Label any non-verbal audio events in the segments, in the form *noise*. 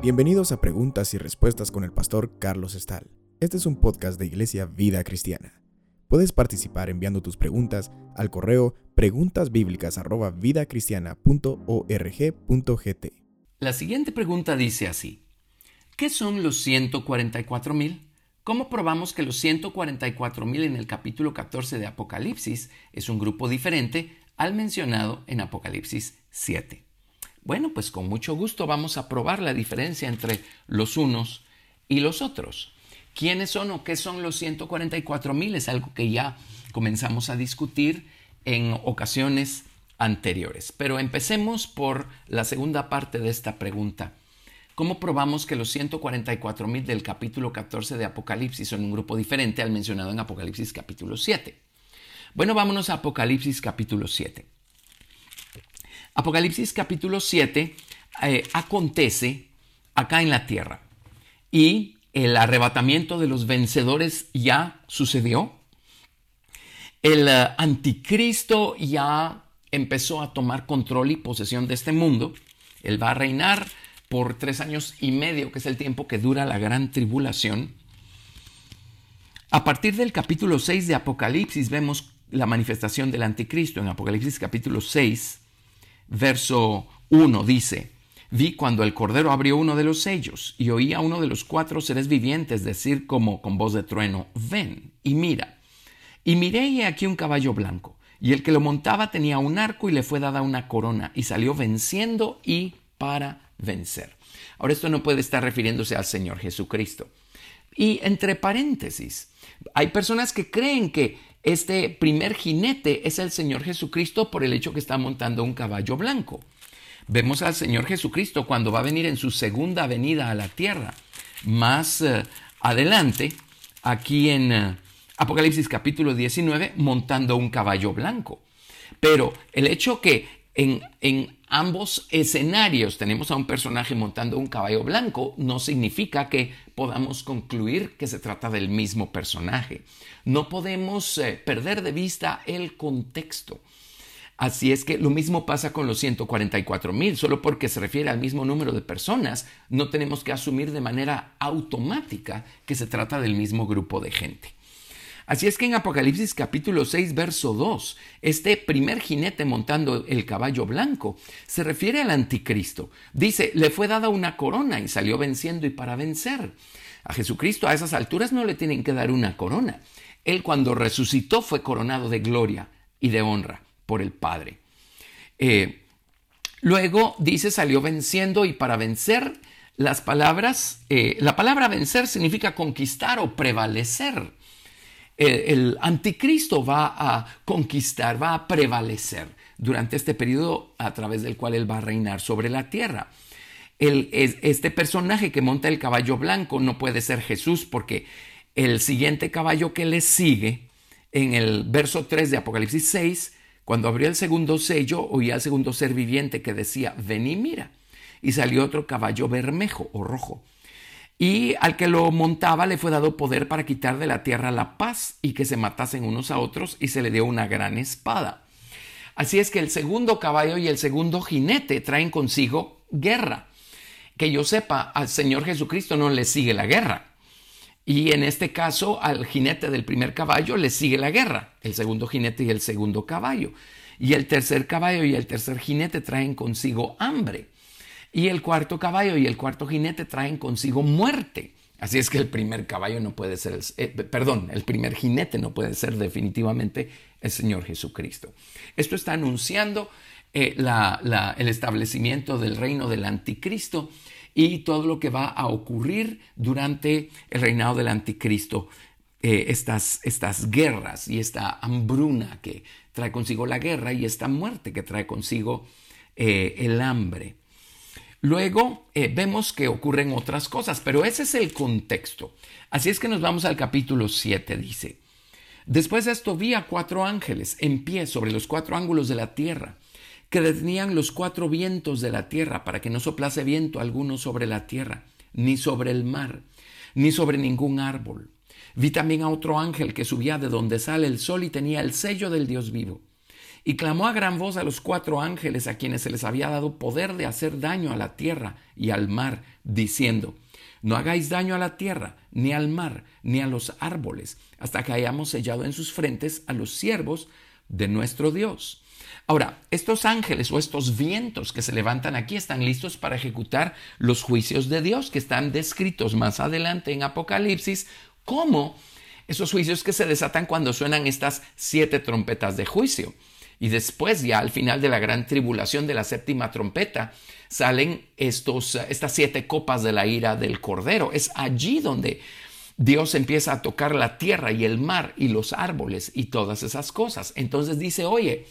Bienvenidos a Preguntas y Respuestas con el pastor Carlos Estal. Este es un podcast de Iglesia Vida Cristiana. Puedes participar enviando tus preguntas al correo preguntasbiblicas@vidacristiana.org.gt. La siguiente pregunta dice así: ¿Qué son los 144 mil? ¿Cómo probamos que los 144 mil en el capítulo 14 de Apocalipsis es un grupo diferente al mencionado en Apocalipsis 7? Bueno, pues con mucho gusto vamos a probar la diferencia entre los unos y los otros. ¿Quiénes son o qué son los 144 mil? Es algo que ya comenzamos a discutir en ocasiones anteriores. Pero empecemos por la segunda parte de esta pregunta. ¿Cómo probamos que los 144 mil del capítulo 14 de Apocalipsis son un grupo diferente al mencionado en Apocalipsis capítulo 7? Bueno, vámonos a Apocalipsis capítulo 7. Apocalipsis capítulo 7 eh, acontece acá en la tierra y el arrebatamiento de los vencedores ya sucedió. El eh, anticristo ya empezó a tomar control y posesión de este mundo. Él va a reinar por tres años y medio, que es el tiempo que dura la gran tribulación. A partir del capítulo 6 de Apocalipsis vemos la manifestación del anticristo. En Apocalipsis capítulo 6 verso 1 dice, vi cuando el Cordero abrió uno de los sellos y oí a uno de los cuatro seres vivientes decir como con voz de trueno, ven y mira. Y miré y aquí un caballo blanco, y el que lo montaba tenía un arco y le fue dada una corona, y salió venciendo y para vencer. Ahora esto no puede estar refiriéndose al Señor Jesucristo. Y entre paréntesis, hay personas que creen que este primer jinete es el Señor Jesucristo por el hecho que está montando un caballo blanco. Vemos al Señor Jesucristo cuando va a venir en su segunda venida a la tierra. Más eh, adelante, aquí en eh, Apocalipsis capítulo 19, montando un caballo blanco. Pero el hecho que en, en ambos escenarios tenemos a un personaje montando un caballo blanco, no significa que podamos concluir que se trata del mismo personaje. No podemos eh, perder de vista el contexto. Así es que lo mismo pasa con los 144 mil, solo porque se refiere al mismo número de personas, no tenemos que asumir de manera automática que se trata del mismo grupo de gente. Así es que en Apocalipsis capítulo 6, verso 2, este primer jinete montando el caballo blanco se refiere al anticristo. Dice, le fue dada una corona y salió venciendo y para vencer. A Jesucristo a esas alturas no le tienen que dar una corona. Él cuando resucitó fue coronado de gloria y de honra por el Padre. Eh, luego dice, salió venciendo y para vencer las palabras, eh, la palabra vencer significa conquistar o prevalecer el, anticristo va a conquistar, va a prevalecer durante este periodo a través del cual él va a reinar sobre la tierra. este personaje que monta el caballo blanco no puede ser Jesús porque el siguiente caballo que le sigue, en el verso 3 de Apocalipsis 6, cuando abrió el segundo sello, oía al segundo ser viviente que decía, ven y mira. Y salió otro caballo bermejo o rojo y al que lo montaba le fue dado poder para quitar de la tierra la paz y que se matasen unos a otros y se le dio una gran espada. Así es que el segundo caballo y el segundo jinete traen consigo guerra. Que yo sepa, al Señor Jesucristo no le sigue la guerra. Y en este caso, al jinete del primer caballo le sigue la guerra, el segundo jinete y el segundo caballo. Y el tercer caballo y el tercer jinete traen consigo hambre. Y el cuarto caballo y el cuarto jinete traen consigo muerte. Así es que el primer caballo no puede ser, eh, perdón, el primer jinete no puede ser definitivamente el Señor Jesucristo. Esto está anunciando eh, el establecimiento del reino del anticristo y todo lo que va a ocurrir durante el reinado del anticristo. Eh, estas, estas guerras y esta hambruna que trae consigo la guerra y esta muerte que trae consigo el hambre. Luego eh, vemos que ocurren otras cosas, pero ese es el contexto. Así es que nos vamos al capítulo 7, dice. Después de esto vi a cuatro ángeles en pie sobre los cuatro ángulos de la tierra, que detenían los cuatro vientos de la tierra para que no soplase viento alguno sobre la tierra, ni sobre el mar, ni sobre ningún árbol. Vi también a otro ángel que subía de donde sale el sol y tenía el sello del Dios vivo. Y clamó a gran voz a los cuatro ángeles a quienes se les había dado poder de hacer daño a la tierra y al mar, diciendo, no hagáis daño a la tierra, ni al mar, ni a los árboles, hasta que hayamos sellado en sus frentes a los siervos de nuestro Dios. Ahora, estos ángeles o estos vientos que se levantan aquí están listos para ejecutar los juicios de Dios que están descritos más adelante en Apocalipsis como esos juicios que se desatan cuando suenan estas siete trompetas de juicio. Y después, ya al final de la gran tribulación de la séptima trompeta, salen estos, estas siete copas de la ira del Cordero. Es allí donde Dios empieza a tocar la tierra y el mar y los árboles y todas esas cosas. Entonces dice, oye,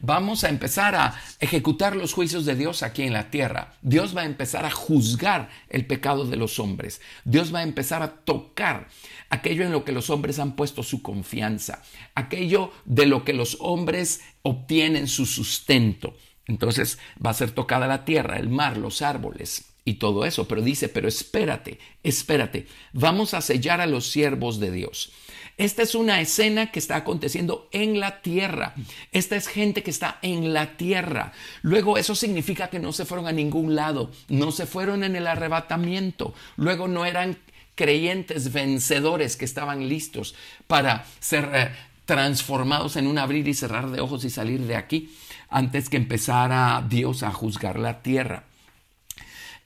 vamos a empezar a ejecutar los juicios de Dios aquí en la tierra. Dios va a empezar a juzgar el pecado de los hombres. Dios va a empezar a tocar aquello en lo que los hombres han puesto su confianza, aquello de lo que los hombres obtienen su sustento. Entonces va a ser tocada la tierra, el mar, los árboles y todo eso. Pero dice, pero espérate, espérate, vamos a sellar a los siervos de Dios. Esta es una escena que está aconteciendo en la tierra. Esta es gente que está en la tierra. Luego eso significa que no se fueron a ningún lado, no se fueron en el arrebatamiento. Luego no eran creyentes vencedores que estaban listos para ser eh, transformados en un abrir y cerrar de ojos y salir de aquí antes que empezara Dios a juzgar la tierra.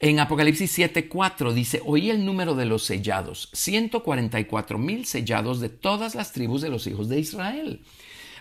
En Apocalipsis 7:4 dice, oí el número de los sellados, 144 mil sellados de todas las tribus de los hijos de Israel.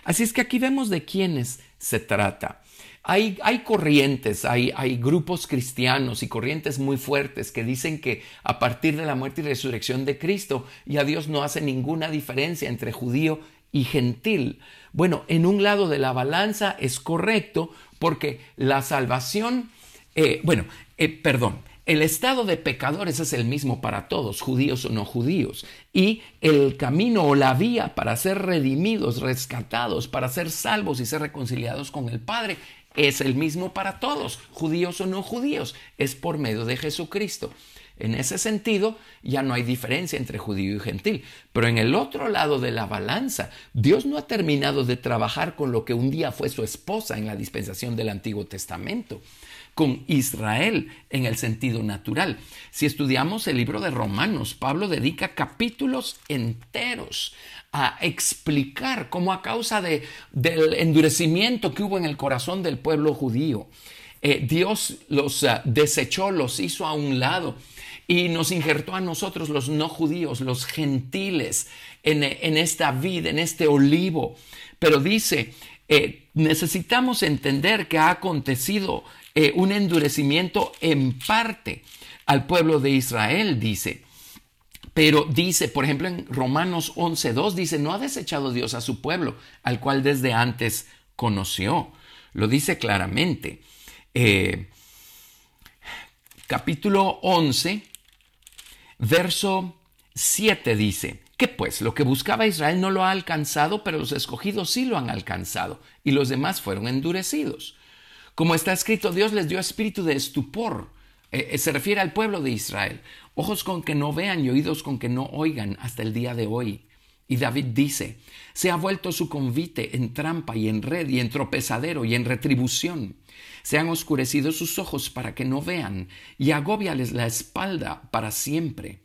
Así es que aquí vemos de quiénes se trata. Hay, hay corrientes, hay, hay, grupos cristianos y corrientes muy fuertes que dicen que a partir de la muerte y resurrección de Cristo ya Dios no hace ninguna diferencia entre judío y gentil. Bueno, en un lado de la balanza es correcto porque la salvación, eh, bueno, eh, perdón, el estado de pecadores es el mismo para todos, judíos o no judíos, y el camino o la vía para ser redimidos, rescatados, para ser salvos y ser reconciliados con el Padre es el mismo para todos, judíos o no judíos, es por medio de Jesucristo. En ese sentido, ya no hay diferencia entre judío y gentil. Pero en el otro lado de la balanza, Dios no ha terminado de trabajar con lo que un día fue su esposa en la dispensación del Antiguo Testamento con Israel en el sentido natural. Si estudiamos el libro de Romanos, Pablo dedica capítulos enteros a explicar cómo a causa de, del endurecimiento que hubo en el corazón del pueblo judío, eh, Dios los ah, desechó, los hizo a un lado y nos injertó a nosotros los no judíos, los gentiles, en, esta vida, en este olivo. Pero dice, eh, necesitamos entender que ha acontecido eh, un endurecimiento en parte al pueblo de Israel, dice. Pero dice, por ejemplo, en Romanos 11.2 dice, no ha desechado Dios a su pueblo, al cual desde antes conoció. Lo dice claramente. Eh, capítulo 11, verso 7 dice, que pues lo que buscaba Israel no lo ha alcanzado, pero los escogidos sí lo han alcanzado, y los demás fueron endurecidos. Como está escrito, Dios les dio espíritu de estupor. Eh, eh, se refiere al pueblo de Israel. Ojos con que no vean y oídos con que no oigan hasta el día de hoy. Y David dice, se ha vuelto su convite en trampa y en red y en tropezadero y en retribución. Se han oscurecido sus ojos para que no vean y agóbiales la espalda para siempre.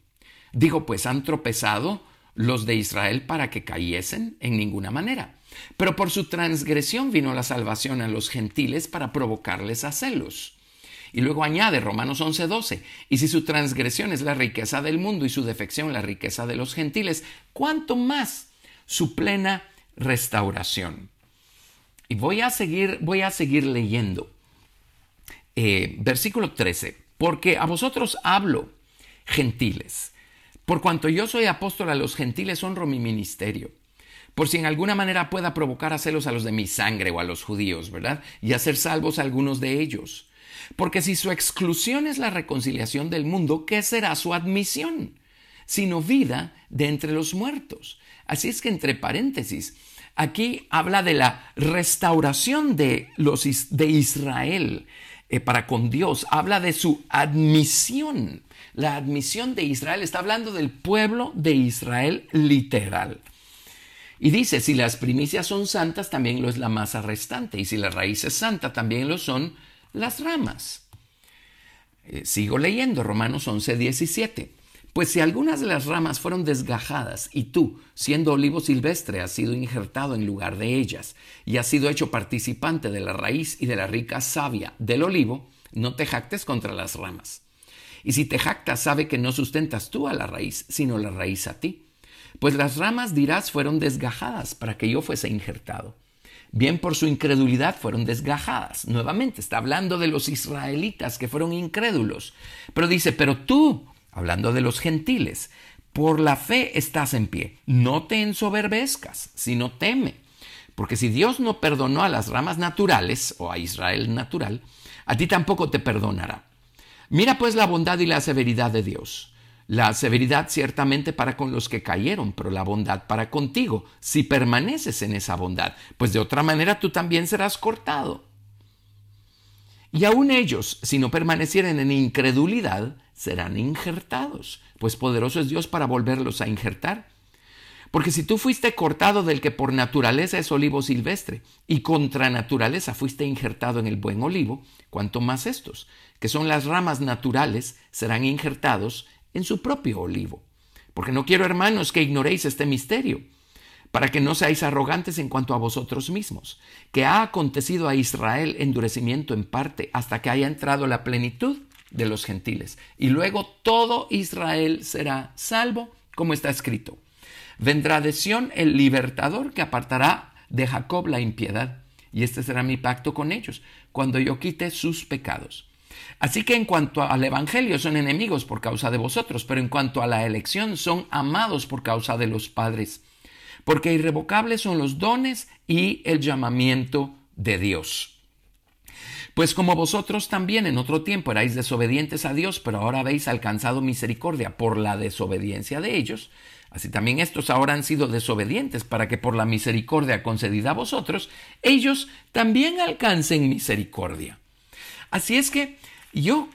Digo, pues han tropezado los de Israel para que cayesen en ninguna manera. Pero por su transgresión vino la salvación a los gentiles para provocarles a celos. Y luego añade Romanos 11:12, y si su transgresión es la riqueza del mundo y su defección la riqueza de los gentiles, ¿cuánto más su plena restauración? Y voy a seguir, voy a seguir leyendo. Eh, versículo 13, porque a vosotros hablo, gentiles, por cuanto yo soy apóstol a los gentiles, honro mi ministerio por si en alguna manera pueda provocar a celos a los de mi sangre o a los judíos, ¿verdad? Y hacer salvos a algunos de ellos. Porque si su exclusión es la reconciliación del mundo, ¿qué será su admisión? Sino vida de entre los muertos. Así es que entre paréntesis, aquí habla de la restauración de, los, de Israel eh, para con Dios, habla de su admisión. La admisión de Israel está hablando del pueblo de Israel literal. Y dice, si las primicias son santas, también lo es la masa restante. Y si la raíz es santa, también lo son las ramas. Eh, sigo leyendo Romanos 11, 17. Pues si algunas de las ramas fueron desgajadas y tú, siendo olivo silvestre, has sido injertado en lugar de ellas y has sido hecho participante de la raíz y de la rica savia del olivo, no te jactes contra las ramas. Y si te jactas, sabe que no sustentas tú a la raíz, sino la raíz a ti. Pues las ramas, dirás, fueron desgajadas para que yo fuese injertado. Bien por su incredulidad fueron desgajadas. Nuevamente está hablando de los israelitas que fueron incrédulos. Pero dice, pero tú, hablando de los gentiles, por la fe estás en pie. No te ensoberbezcas, sino teme. Porque si Dios no perdonó a las ramas naturales, o a Israel natural, a ti tampoco te perdonará. Mira pues la bondad y la severidad de Dios. La severidad ciertamente para con los que cayeron, pero la bondad para contigo, si permaneces en esa bondad, pues de otra manera tú también serás cortado. Y aun ellos, si no permanecieren en incredulidad, serán injertados, pues poderoso es Dios para volverlos a injertar. Porque si tú fuiste cortado del que por naturaleza es olivo silvestre, y contra naturaleza fuiste injertado en el buen olivo, cuanto más estos, que son las ramas naturales, serán injertados en su propio olivo. Porque no quiero, hermanos, que ignoréis este misterio, para que no seáis arrogantes en cuanto a vosotros mismos, que ha acontecido a Israel endurecimiento en parte hasta que haya entrado la plenitud de los gentiles. Y luego todo Israel será salvo, como está escrito. Vendrá de Sión el libertador que apartará de Jacob la impiedad, y este será mi pacto con ellos, cuando yo quite sus pecados. Así que en cuanto al Evangelio son enemigos por causa de vosotros, pero en cuanto a la elección son amados por causa de los padres, porque irrevocables son los dones y el llamamiento de Dios. Pues como vosotros también en otro tiempo erais desobedientes a Dios, pero ahora habéis alcanzado misericordia por la desobediencia de ellos, así también estos ahora han sido desobedientes para que por la misericordia concedida a vosotros, ellos también alcancen misericordia. Así es que yo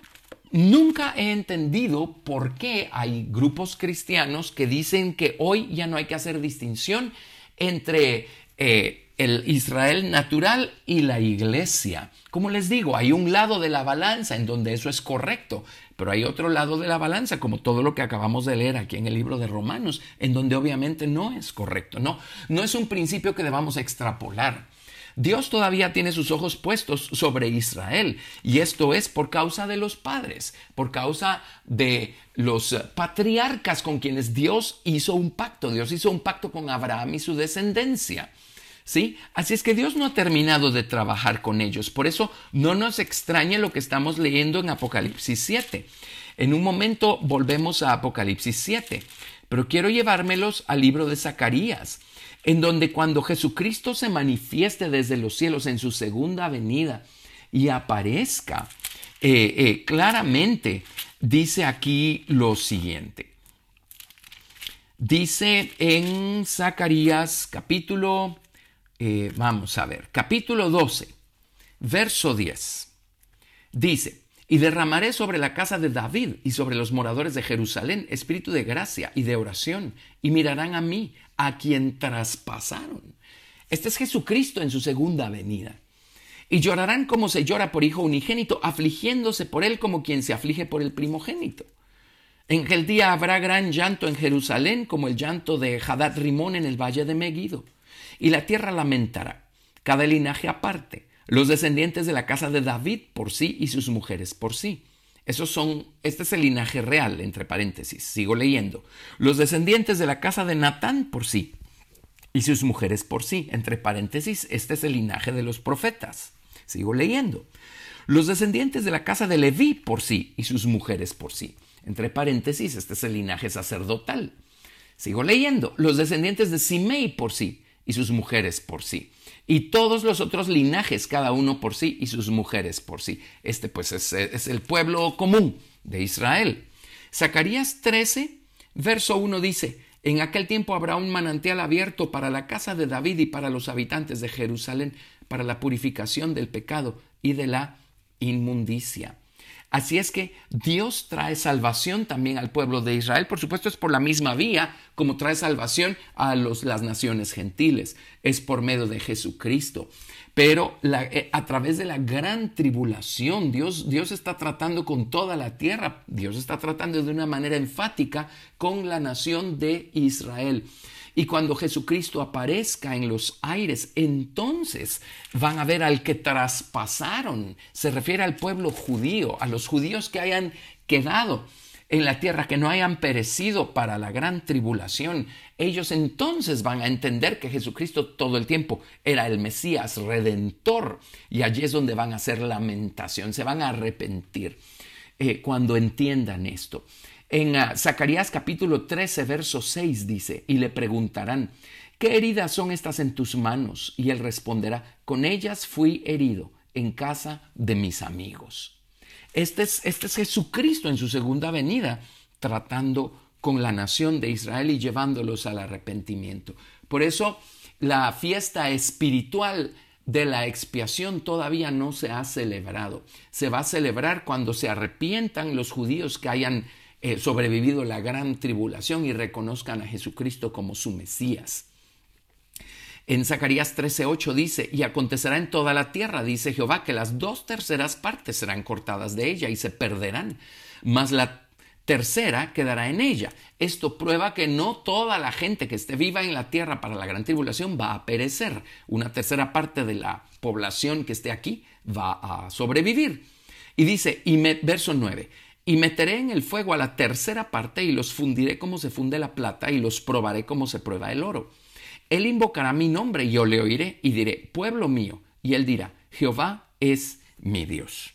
nunca he entendido por qué hay grupos cristianos que dicen que hoy ya no hay que hacer distinción entre eh, el Israel natural y la iglesia. Como les digo, hay un lado de la balanza en donde eso es correcto, pero hay otro lado de la balanza, como todo lo que acabamos de leer aquí en el libro de Romanos, en donde obviamente no es correcto. No, no es un principio que debamos extrapolar. Dios todavía tiene sus ojos puestos sobre Israel y esto es por causa de los padres, por causa de los patriarcas con quienes Dios hizo un pacto. Dios hizo un pacto con Abraham y su descendencia. ¿Sí? Así es que Dios no ha terminado de trabajar con ellos. Por eso no nos extrañe lo que estamos leyendo en Apocalipsis 7. En un momento volvemos a Apocalipsis 7, pero quiero llevármelos al libro de Zacarías en donde cuando Jesucristo se manifieste desde los cielos en su segunda venida y aparezca, eh, eh, claramente dice aquí lo siguiente. Dice en Zacarías capítulo, eh, vamos a ver, capítulo 12, verso 10. Dice, y derramaré sobre la casa de David y sobre los moradores de Jerusalén espíritu de gracia y de oración, y mirarán a mí, a quien traspasaron. Este es Jesucristo en su segunda venida. Y llorarán como se llora por hijo unigénito, afligiéndose por él como quien se aflige por el primogénito. En aquel día habrá gran llanto en Jerusalén, como el llanto de Hadad Rimón en el valle de Megiddo. Y la tierra lamentará, cada linaje aparte los descendientes de la casa de David por sí y sus mujeres por sí. Esos son, este es el linaje real, entre paréntesis, sigo leyendo. Los descendientes de la casa de Natán por sí y sus mujeres por sí, entre paréntesis, este es el linaje de los profetas. Sigo leyendo. Los descendientes de la casa de Leví por sí y sus mujeres por sí. Entre paréntesis, este es el linaje sacerdotal. Sigo leyendo. Los descendientes de Simei por sí y sus mujeres por sí y todos los otros linajes, cada uno por sí y sus mujeres por sí. Este pues es, el pueblo común de Israel. Zacarías 13, verso 1 dice, en aquel tiempo habrá un manantial abierto para la casa de David y para los habitantes de Jerusalén, para la purificación del pecado y de la inmundicia. Así es que Dios trae salvación también al pueblo de Israel. Por supuesto, es por la misma vía como trae salvación a las naciones gentiles. Es por medio de Jesucristo. Pero eh, a través de la gran tribulación, Dios, Dios está tratando con toda la tierra. Dios está tratando de una manera enfática con la nación de Israel. Y cuando Jesucristo aparezca en los aires, entonces van a ver al que traspasaron. Se refiere al pueblo judío, a los judíos que hayan quedado en la tierra, que no hayan perecido para la gran tribulación. Ellos entonces van a entender que Jesucristo todo el tiempo era el Mesías redentor. Y allí es donde van a hacer lamentación, se van a arrepentir eh, cuando entiendan esto. En ah, Zacarías capítulo 13, verso 6 dice, y le preguntarán, ¿qué heridas son estas en tus manos? Y él responderá, con ellas fui herido en casa de mis amigos. Este es, este es Jesucristo en su segunda venida, tratando con la nación de Israel y llevándolos al arrepentimiento. Por eso la fiesta espiritual de la expiación todavía no se ha celebrado. Se va a celebrar cuando se arrepientan los judíos que hayan eh, sobrevivido la gran tribulación y reconozcan a Jesucristo como su Mesías. En Zacarías 13:8 dice, y acontecerá en toda la tierra, dice Jehová, que las dos terceras partes serán cortadas de ella y se perderán, mas la tercera quedará en ella. Esto prueba que no toda la gente que esté viva en la tierra para la gran tribulación va a perecer. Una tercera parte de la población que esté aquí va a sobrevivir. Y dice, y verso 9, y meteré en el fuego a la tercera parte y los fundiré como se funde la plata y los probaré como se prueba el oro. Él invocará mi nombre y yo le oiré y diré, pueblo mío. Y él dirá, Jehová es mi Dios.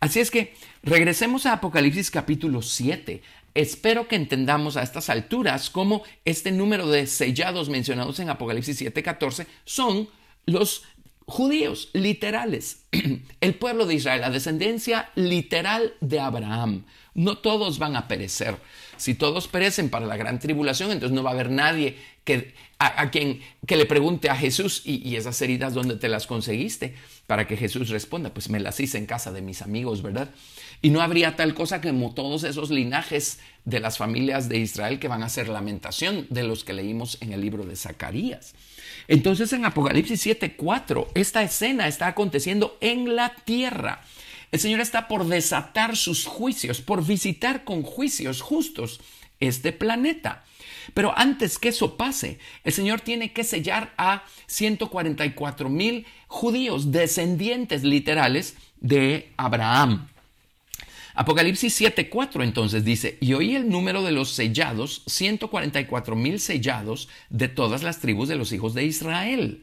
Así es que regresemos a Apocalipsis capítulo 7. Espero que entendamos a estas alturas cómo este número de sellados mencionados en Apocalipsis 7:14 son los judíos literales, *clears throat* el pueblo de Israel, la descendencia literal de Abraham. No todos van a perecer. Si todos perecen para la gran tribulación, entonces no va a haber nadie que, a, quien que le pregunte a Jesús, ¿y, ¿y, esas heridas dónde te las conseguiste? Para que Jesús responda, pues me las hice en casa de mis amigos, ¿verdad? Y no habría tal cosa como todos esos linajes de las familias de Israel que van a hacer lamentación de los que leímos en el libro de Zacarías. Entonces en Apocalipsis 7:4, esta escena está aconteciendo en la tierra. El Señor está por desatar sus juicios, por visitar con juicios justos este planeta. Pero antes que eso pase, el Señor tiene que sellar a 144 mil judíos, descendientes literales de Abraham. Apocalipsis 7:4 entonces dice, y oí el número de los sellados, 144 mil sellados de todas las tribus de los hijos de Israel.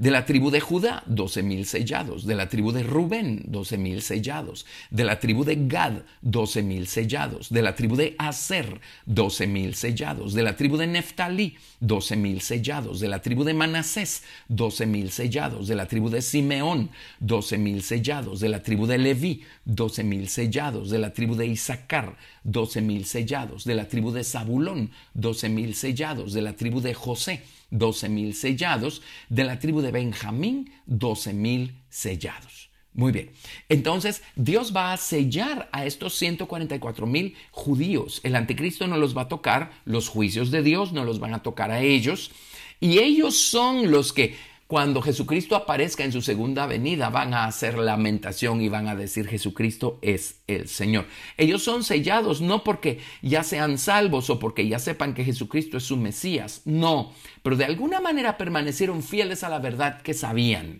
De la tribu de Judá, doce mil sellados. De la tribu de Rubén, doce mil sellados. De la tribu de Gad, doce mil sellados. De la tribu de Aser, doce mil sellados. De la tribu de Neftalí, doce mil sellados. De la tribu de Manasés, doce mil sellados. De la tribu de Simeón, doce mil sellados. De la tribu de Leví, doce mil sellados. De la tribu de Isaacar, doce mil sellados. De la tribu de Zabulón, doce mil sellados. De la tribu de José, doce mil sellados, de la tribu de Benjamín, doce mil sellados. Muy bien, entonces Dios va a sellar a estos 144 mil judíos. El anticristo no los va a tocar, los juicios de Dios no los van a tocar a ellos, y ellos son los que cuando Jesucristo aparezca en su segunda venida, van a hacer lamentación y van a decir Jesucristo es el Señor. Ellos son sellados no porque ya sean salvos o porque ya sepan que Jesucristo es su Mesías, no, pero de alguna manera permanecieron fieles a la verdad que sabían.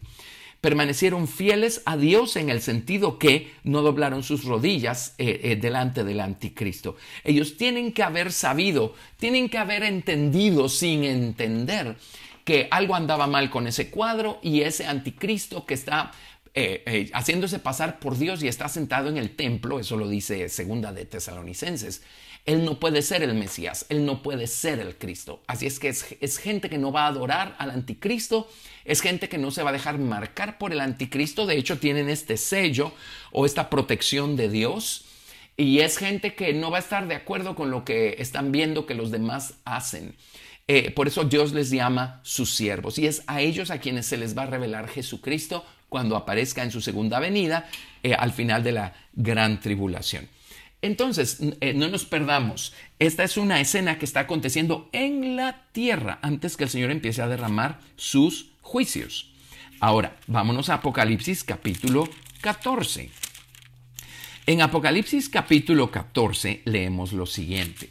Permanecieron fieles a Dios en el sentido que no doblaron sus rodillas eh, eh, delante del anticristo. Ellos tienen que haber sabido, tienen que haber entendido sin entender que algo andaba mal con ese cuadro y ese anticristo que está eh, eh, haciéndose pasar por Dios y está sentado en el templo, eso lo dice segunda de Tesalonicenses. Él no puede ser el Mesías, él no puede ser el Cristo. Así es que es, es, gente que no va a adorar al anticristo, es gente que no se va a dejar marcar por el anticristo, de hecho tienen este sello o esta protección de Dios. Y es gente que no va a estar de acuerdo con lo que están viendo que los demás hacen. Eh, por eso Dios les llama sus siervos y es a ellos a quienes se les va a revelar Jesucristo cuando aparezca en su segunda venida eh, al final de la gran tribulación. Entonces, eh, no nos perdamos. Esta es una escena que está aconteciendo en la tierra antes que el Señor empiece a derramar sus juicios. Ahora, vámonos a Apocalipsis capítulo 14. En Apocalipsis capítulo 14 leemos lo siguiente.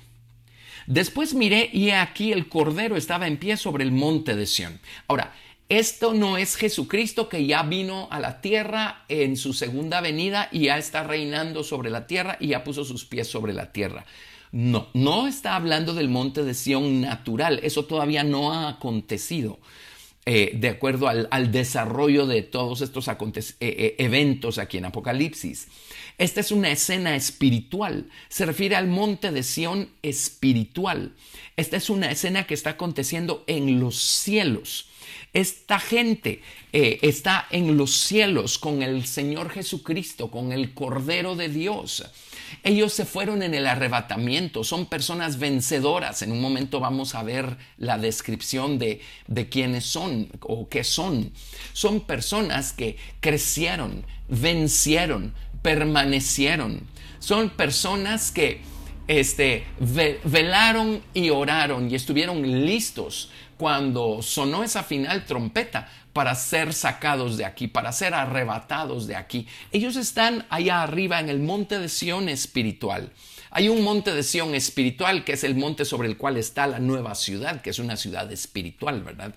Después miré y aquí el Cordero estaba en pie sobre el monte de Sión. Ahora, esto no es Jesucristo que ya vino a la tierra en su segunda venida y ya está reinando sobre la tierra y ya puso sus pies sobre la tierra. No, no está hablando del monte de Sión natural, eso todavía no ha acontecido. Eh, de acuerdo al, desarrollo de todos estos eh, eh, eventos aquí en Apocalipsis. Esta es una escena espiritual, se refiere al monte de Sión espiritual. Esta es una escena que está aconteciendo en los cielos. Esta gente está en los cielos con el Señor Jesucristo, con el Cordero de Dios. Ellos se fueron en el arrebatamiento, son personas vencedoras. En un momento vamos a ver la descripción de, de quiénes son o qué son. Son personas que crecieron, vencieron, permanecieron. Son personas que este, velaron y oraron y estuvieron listos cuando sonó esa final trompeta para ser sacados de aquí, para ser arrebatados de aquí. Ellos están allá arriba en el monte de Sión espiritual. Hay un monte de Sión espiritual que es el monte sobre el cual está la nueva ciudad, que es una ciudad espiritual, ¿verdad?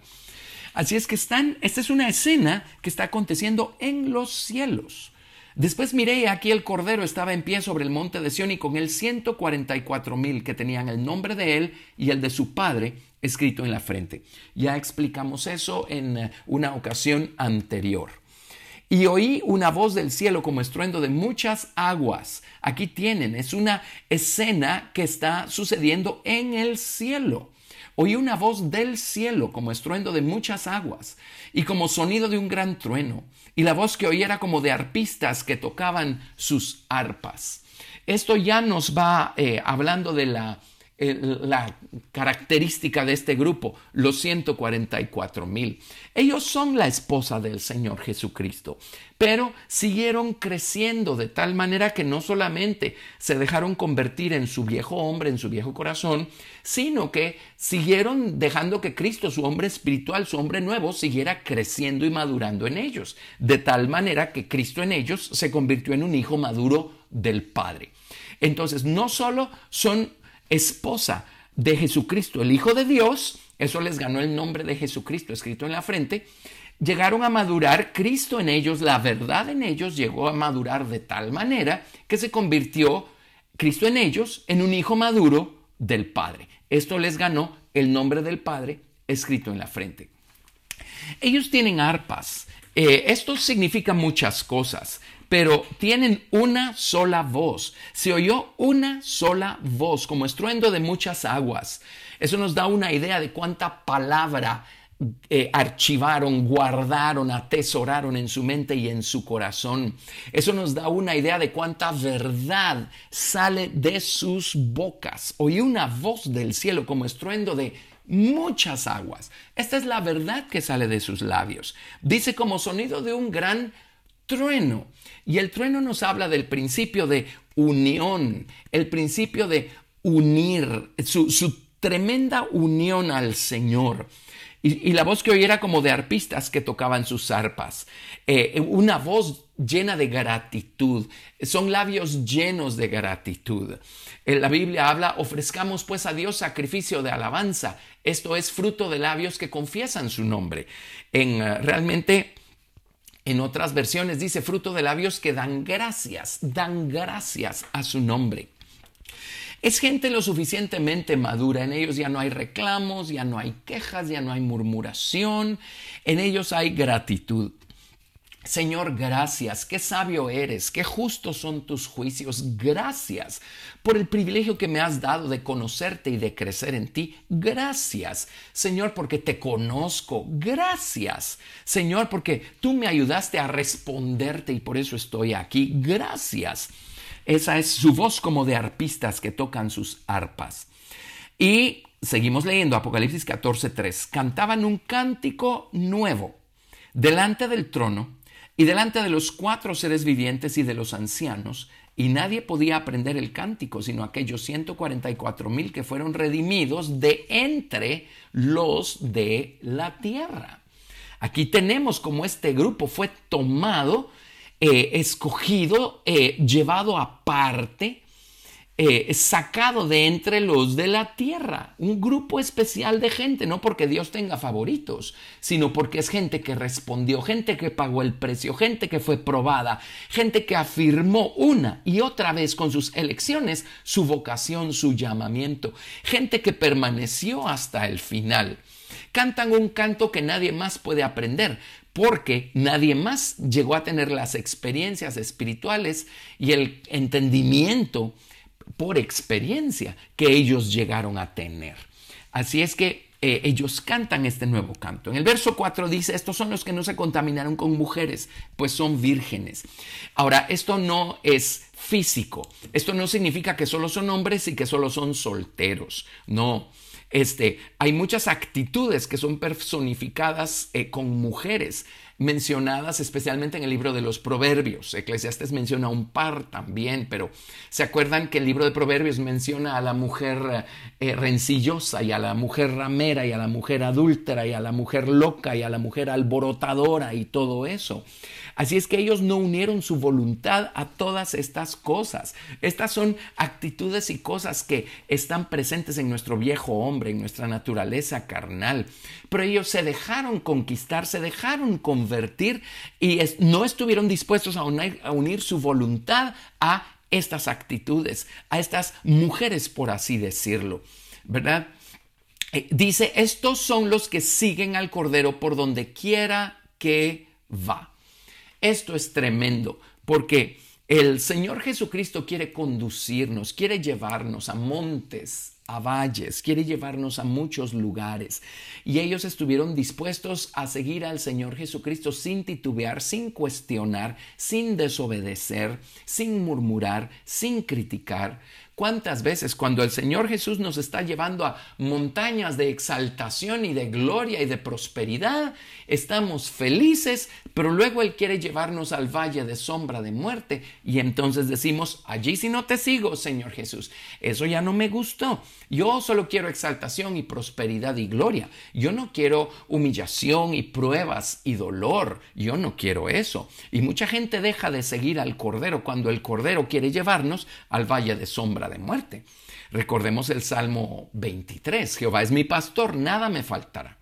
Así es que están, esta es una escena que está aconteciendo en los cielos. Después miré aquí el Cordero estaba en pie sobre el monte de Sión y con él 144 mil que tenían el nombre de él y el de su padre escrito en la frente. Ya explicamos eso en eh, una ocasión anterior. Y oí una voz del cielo como estruendo de muchas aguas. Aquí tienen, es una escena que está sucediendo en el cielo. Oí una voz del cielo como estruendo de muchas aguas y como sonido de un gran trueno. Y la voz que oí era como de arpistas que tocaban sus arpas. Esto ya nos va eh, hablando de la la característica de este grupo, los 144 mil. Ellos son la esposa del Señor Jesucristo, pero siguieron creciendo de tal manera que no solamente se dejaron convertir en su viejo hombre, en su viejo corazón, sino que siguieron dejando que Cristo, su hombre espiritual, su hombre nuevo, siguiera creciendo y madurando en ellos, de tal manera que Cristo en ellos se convirtió en un hijo maduro del Padre. Entonces, no solo son esposa de Jesucristo, el Hijo de Dios, eso les ganó el nombre de Jesucristo escrito en la frente, llegaron a madurar, Cristo en ellos, la verdad en ellos llegó a madurar de tal manera que se convirtió Cristo en ellos en un hijo maduro del Padre. Esto les ganó el nombre del Padre escrito en la frente. Ellos tienen arpas. Eh, esto significa muchas cosas pero tienen una sola voz. Se oyó una sola voz, como estruendo de muchas aguas. Eso nos da una idea de cuánta palabra eh, archivaron, guardaron, atesoraron en su mente y en su corazón. Eso nos da una idea de cuánta verdad sale de sus bocas. Oí una voz del cielo como estruendo de muchas aguas. Esta es la verdad que sale de sus labios. Dice como sonido de un gran trueno. Y el trueno nos habla del principio de unión, el principio de unir, su, tremenda unión al Señor. Y, la voz que oí era como de arpistas que tocaban sus arpas. Eh, una voz llena de gratitud. Son labios llenos de gratitud. En la Biblia habla, ofrezcamos pues a Dios sacrificio de alabanza. Esto es fruto de labios que confiesan su nombre. En eh, realmente en otras versiones dice fruto de labios que dan gracias, dan gracias a su nombre. Es gente lo suficientemente madura, en ellos ya no hay reclamos, ya no hay quejas, ya no hay murmuración, en ellos hay gratitud. Señor, gracias, qué sabio eres, qué justos son tus juicios. Gracias por el privilegio que me has dado de conocerte y de crecer en ti. Gracias, Señor, porque te conozco. Gracias, Señor, porque tú me ayudaste a responderte y por eso estoy aquí. Gracias. Esa es su voz como de arpistas que tocan sus arpas. Y seguimos leyendo Apocalipsis 14:3, cantaban un cántico nuevo delante del trono y delante de los cuatro seres vivientes y de los ancianos, y nadie podía aprender el cántico, sino aquellos 144 mil que fueron redimidos de entre los de la tierra. Aquí tenemos como este grupo fue tomado, eh, escogido, eh, llevado aparte eh, sacado de entre los de la tierra, un grupo especial de gente, no porque Dios tenga favoritos, sino porque es gente que respondió, gente que pagó el precio, gente que fue probada, gente que afirmó una y otra vez con sus elecciones su vocación, su llamamiento, gente que permaneció hasta el final. Cantan un canto que nadie más puede aprender, porque nadie más llegó a tener las experiencias espirituales y el entendimiento por experiencia que ellos llegaron a tener. Así es que eh, ellos cantan este nuevo canto. En el verso 4 dice, estos son los que no se contaminaron con mujeres, pues son vírgenes. Ahora, esto no es físico, esto no significa que solo son hombres y que solo son solteros, no. Este, hay muchas actitudes que son personificadas eh, con mujeres mencionadas especialmente en el libro de los Proverbios. Eclesiastes menciona un par también, pero ¿se acuerdan que el libro de Proverbios menciona a la mujer eh, rencillosa y a la mujer ramera y a la mujer adúltera y a la mujer loca y a la mujer alborotadora y todo eso? Así es que ellos no unieron su voluntad a todas estas cosas. Estas son actitudes y cosas que están presentes en nuestro viejo hombre, en nuestra naturaleza carnal. Pero ellos se dejaron conquistar, se dejaron convertir y no estuvieron dispuestos a unir, a unir su voluntad a estas actitudes, a estas mujeres, por así decirlo. ¿Verdad? Eh, dice, estos son los que siguen al Cordero por donde quiera que va. Esto es tremendo porque el Señor Jesucristo quiere conducirnos, quiere llevarnos a montes, a valles, quiere llevarnos a muchos lugares. Y ellos estuvieron dispuestos a seguir al Señor Jesucristo sin titubear, sin cuestionar, sin desobedecer, sin murmurar, sin criticar, ¿Cuántas veces cuando el Señor Jesús nos está llevando a montañas de exaltación y de gloria y de prosperidad, estamos felices, pero luego Él quiere llevarnos al valle de sombra de muerte y entonces decimos, allí si no te sigo, Señor Jesús, eso ya no me gustó. Yo solo quiero exaltación y prosperidad y gloria. Yo no quiero humillación y pruebas y dolor. Yo no quiero eso. Y mucha gente deja de seguir al Cordero cuando el Cordero quiere llevarnos al valle de sombra de muerte. Recordemos el Salmo 23, Jehová es mi pastor, nada me faltará.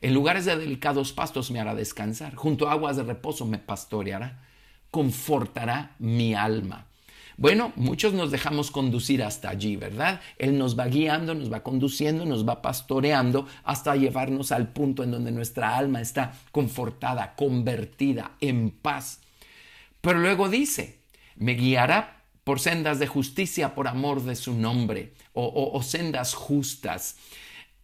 En lugares de delicados pastos me hará descansar, junto a aguas de reposo me pastoreará, confortará mi alma. Bueno, muchos nos dejamos conducir hasta allí, ¿verdad? Él nos va guiando, nos va conduciendo, nos va pastoreando hasta llevarnos al punto en donde nuestra alma está confortada, convertida, en paz. Pero luego dice, me guiará por sendas de justicia por amor de su nombre, o, sendas justas.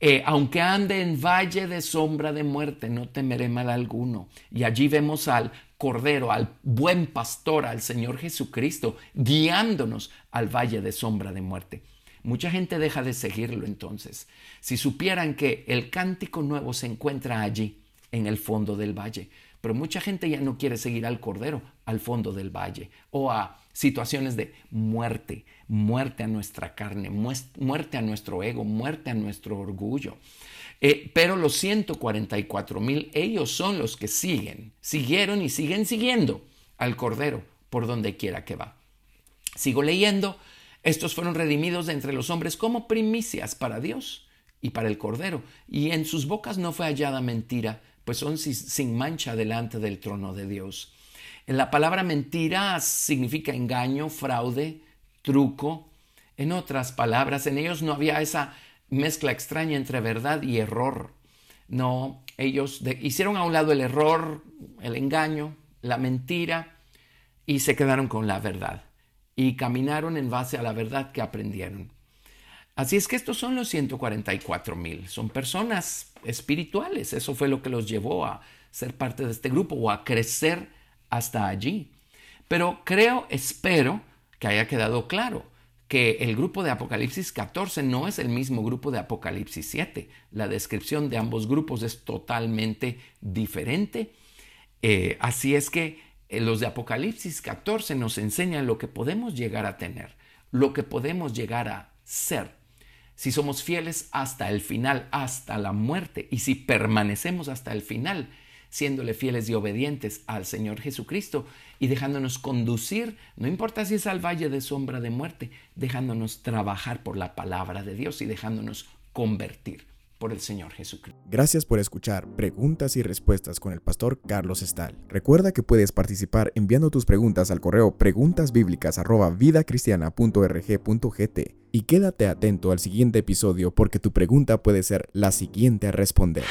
Eh, aunque ande en valle de sombra de muerte, no temeré mal alguno. Y allí vemos al Cordero, al buen pastor, al Señor Jesucristo, guiándonos al valle de sombra de muerte. Mucha gente deja de seguirlo entonces. Si supieran que el cántico nuevo se encuentra allí, en el fondo del valle, pero mucha gente ya no quiere seguir al Cordero al fondo del valle o a situaciones de muerte, muerte a nuestra carne, muerte a nuestro ego, muerte a nuestro orgullo. Eh, pero los 144 mil, ellos son los que siguen, siguieron y siguen siguiendo al Cordero por donde quiera que va. Sigo leyendo, estos fueron redimidos de entre los hombres como primicias para Dios y para el Cordero, y en sus bocas no fue hallada mentira, pues son sin mancha delante del trono de Dios. La palabra mentira significa engaño, fraude, truco. En otras palabras, en ellos no había esa mezcla extraña entre verdad y error. No, ellos hicieron a un lado el error, el engaño, la mentira y se quedaron con la verdad y caminaron en base a la verdad que aprendieron. Así es que estos son los 144 mil, son personas espirituales, eso fue lo que los llevó a ser parte de este grupo o a crecer hasta allí. Pero creo, espero que haya quedado claro que el grupo de Apocalipsis 14 no es el mismo grupo de Apocalipsis 7. La descripción de ambos grupos es totalmente diferente. Eh, así es que eh, los de Apocalipsis 14 nos enseñan lo que podemos llegar a tener, lo que podemos llegar a ser. Si somos fieles hasta el final, hasta la muerte, y si permanecemos hasta el final, siéndole fieles y obedientes al Señor Jesucristo y dejándonos conducir, no importa si es al valle de sombra de muerte, dejándonos trabajar por la palabra de Dios y dejándonos convertir por el Señor Jesucristo. Gracias por escuchar Preguntas y Respuestas con el pastor Carlos Estal. Recuerda que puedes participar enviando tus preguntas al correo preguntasbiblicas@vidacristiana.rg.gt y quédate atento al siguiente episodio porque tu pregunta puede ser la siguiente a responder.